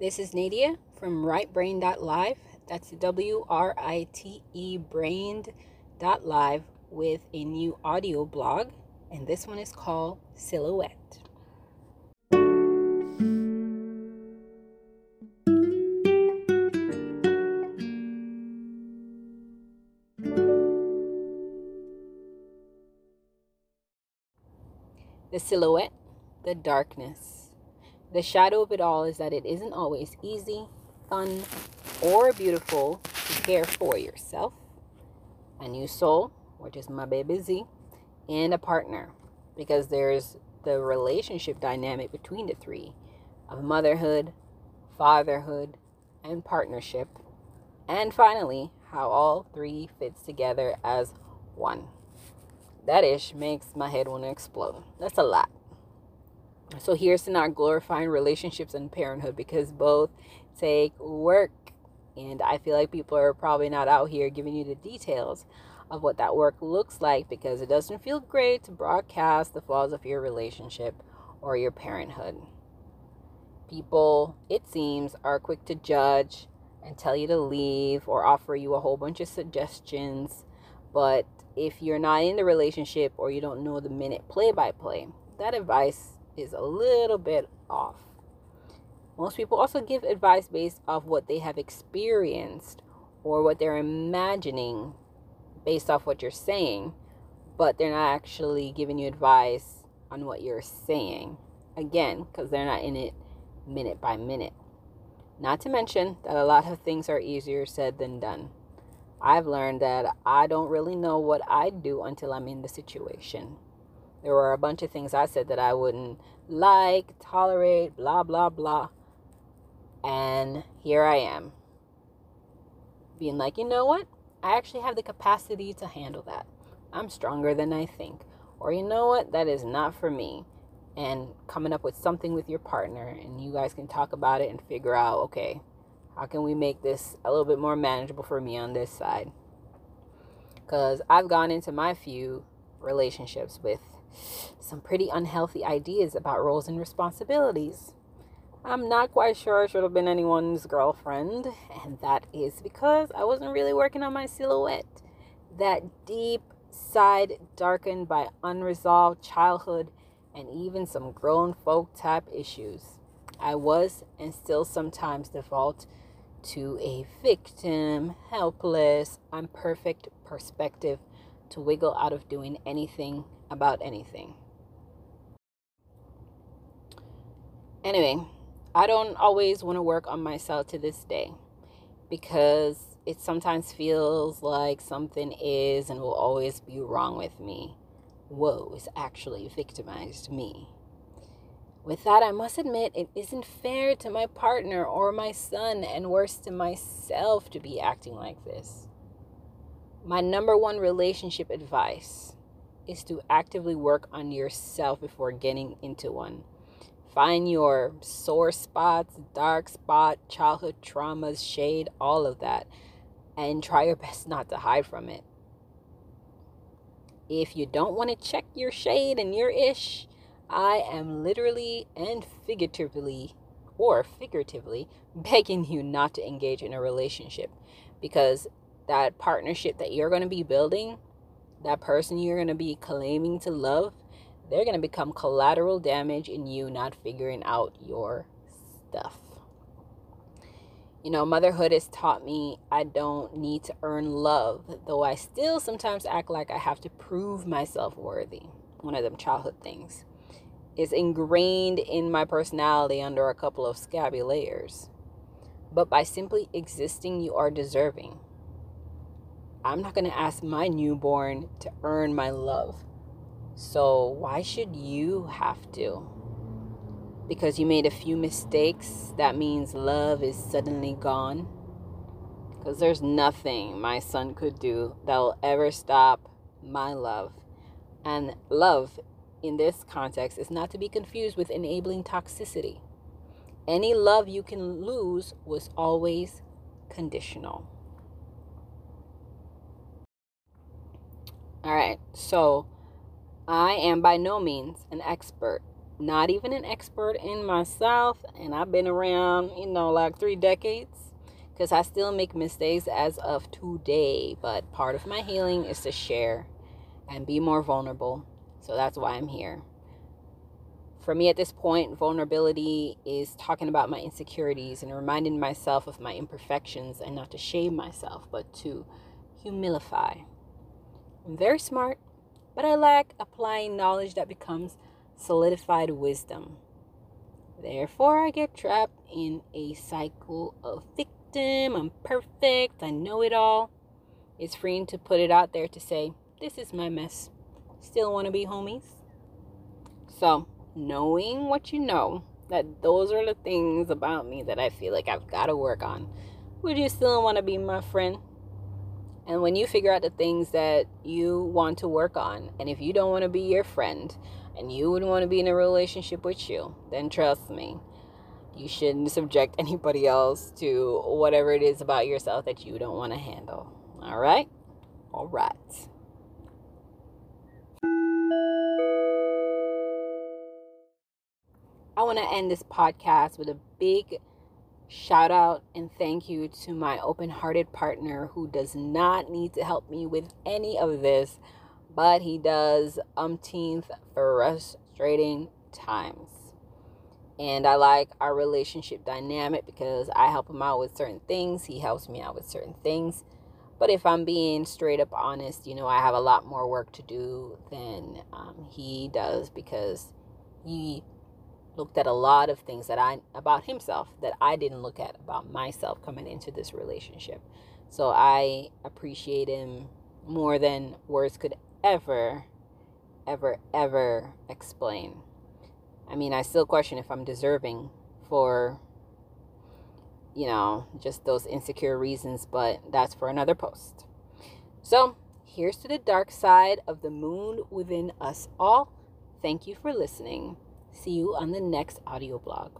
This is Nadia from writebrained.live. That's W R I T E brained.live with a new audio blog, and this one is called Silhouette. The silhouette, the darkness. The shadow of it all is that it isn't always easy, fun, or beautiful to care for yourself, a new soul, which is my baby Z, and a partner, because there's the relationship dynamic between the three of motherhood, fatherhood, and partnership, and finally, how all three fits together as one. That ish makes my head want to explode. That's a lot. So here's to not glorifying relationships and parenthood because both take work. And I feel like people are probably not out here giving you the details of what that work looks like because it doesn't feel great to broadcast the flaws of your relationship or your parenthood. People, it seems, are quick to judge and tell you to leave or offer you a whole bunch of suggestions, but if you're not in the relationship or you don't know the minute play by play, that advice is a little bit off. Most people also give advice based off what they have experienced or what they're imagining based off what you're saying, but they're not actually giving you advice on what you're saying. Again, because they're not in it minute by minute. Not to mention that a lot of things are easier said than done. I've learned that I don't really know what I'd do until I'm in the situation. There were a bunch of things I said that I wouldn't like, tolerate, blah, blah, blah. And here I am. Being like, you know what? I actually have the capacity to handle that. I'm stronger than I think. Or you know what? That is not for me. And coming up with something with your partner, and you guys can talk about it and figure out, okay, how can we make this a little bit more manageable for me on this side? Because I've gone into my few relationships with some pretty unhealthy ideas about roles and responsibilities. I'm not quite sure I should have been anyone's girlfriend, and that is because I wasn't really working on my silhouette. That deep side darkened by unresolved childhood and even some grown folk type issues. I was and still sometimes default to a victim, helpless, imperfect perspective to wiggle out of doing anything about anything. Anyway, I don't always want to work on myself to this day because it sometimes feels like something is and will always be wrong with me. Whoa, is actually victimized me. With that, I must admit it isn't fair to my partner or my son, and worse to myself, to be acting like this. My number one relationship advice is to actively work on yourself before getting into one. Find your sore spots, dark spot, childhood traumas, shade, all of that, and try your best not to hide from it. If you don't want to check your shade and your ish, I am literally and figuratively or figuratively begging you not to engage in a relationship because that partnership that you're going to be building, that person you're going to be claiming to love, they're going to become collateral damage in you not figuring out your stuff. You know, motherhood has taught me I don't need to earn love, though I still sometimes act like I have to prove myself worthy. One of them childhood things is ingrained in my personality under a couple of scabby layers. But by simply existing, you are deserving. I'm not going to ask my newborn to earn my love. So why should you have to? Because you made a few mistakes, that means love is suddenly gone? Because there's nothing my son could do that will ever stop my love. And love in this context is not to be confused with enabling toxicity. Any love you can lose was always conditional. All right, so I am by no means an expert not even an expert in myself, and I've been around, you know, like three decades because I still make mistakes as of today. But part of my healing is to share and be more vulnerable. So that's why I'm here. For me at this point, vulnerability is talking about my insecurities and reminding myself of my imperfections and not to shame myself, but to humilify. I'm very smart, but I lack applying knowledge that becomes solidified wisdom. Therefore, I get trapped in a cycle of victim. I'm perfect. I know it all. It's freeing to put it out there to say, This is my mess. Still want to be homies? So, knowing what you know, that those are the things about me that I feel like I've got to work on. Would you still want to be my friend? And when you figure out the things that you want to work on, and if you don't want to be your friend, and you wouldn't want to be in a relationship with you, then trust me, you shouldn't subject anybody else to whatever it is about yourself that you don't want to handle. All right? All right. I want to end this podcast with a big shout out and thank you to my open hearted partner who does not need to help me with any of this but he does umpteenth frustrating times. And I like our relationship dynamic because I help him out with certain things, he helps me out with certain things. But if I'm being straight up honest, you know, I have a lot more work to do than um, he does because he looked at a lot of things that I about himself that I didn't look at about myself coming into this relationship. So I appreciate him more than words could ever, ever, ever explain. I mean, I still question if I'm deserving for, you know, just those insecure reasons, but that's for another post. So, here's to the dark side of the moon within us all. Thank you for listening. See you on the next audio blog.